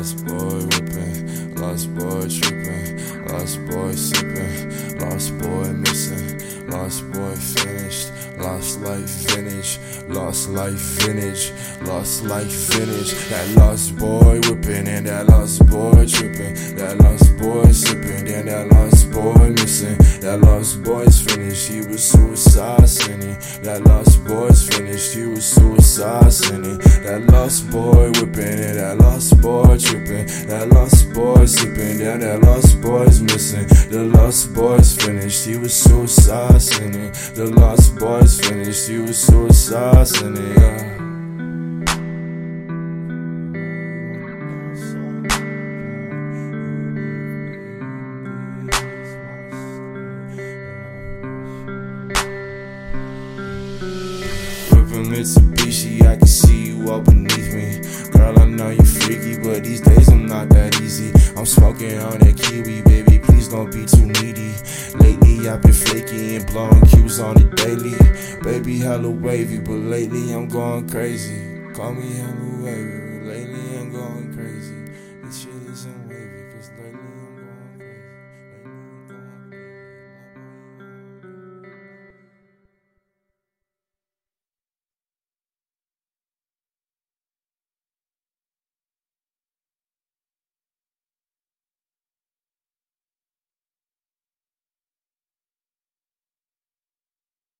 Lost boy whipping, lost boy tripping, lost boy sipping, lost boy missing, lost boy finished, lost life vintage, lost life vintage, lost life finished. That lost boy whipping and that That lost boy's finished, he was suicide sinning. That lost boy's finished, he was suicide sinning. That lost boy whipping and that lost boy tripping, that lost boy sipping down, that lost boy's missing. The lost boy's finished, he was suicide sinning. The lost boy's finished, he was suicide sinning. Yeah. a Mitsubishi, I can see you all beneath me. Girl, I know you freaky, but these days I'm not that easy. I'm smoking on that kiwi, baby, please don't be too needy. Lately I've been flaky and blowing cues on it daily. Baby, hella wavy, but lately I'm going crazy. Call me hella wavy, but lately I'm going crazy. This shit isn't wavy, cause lately I'm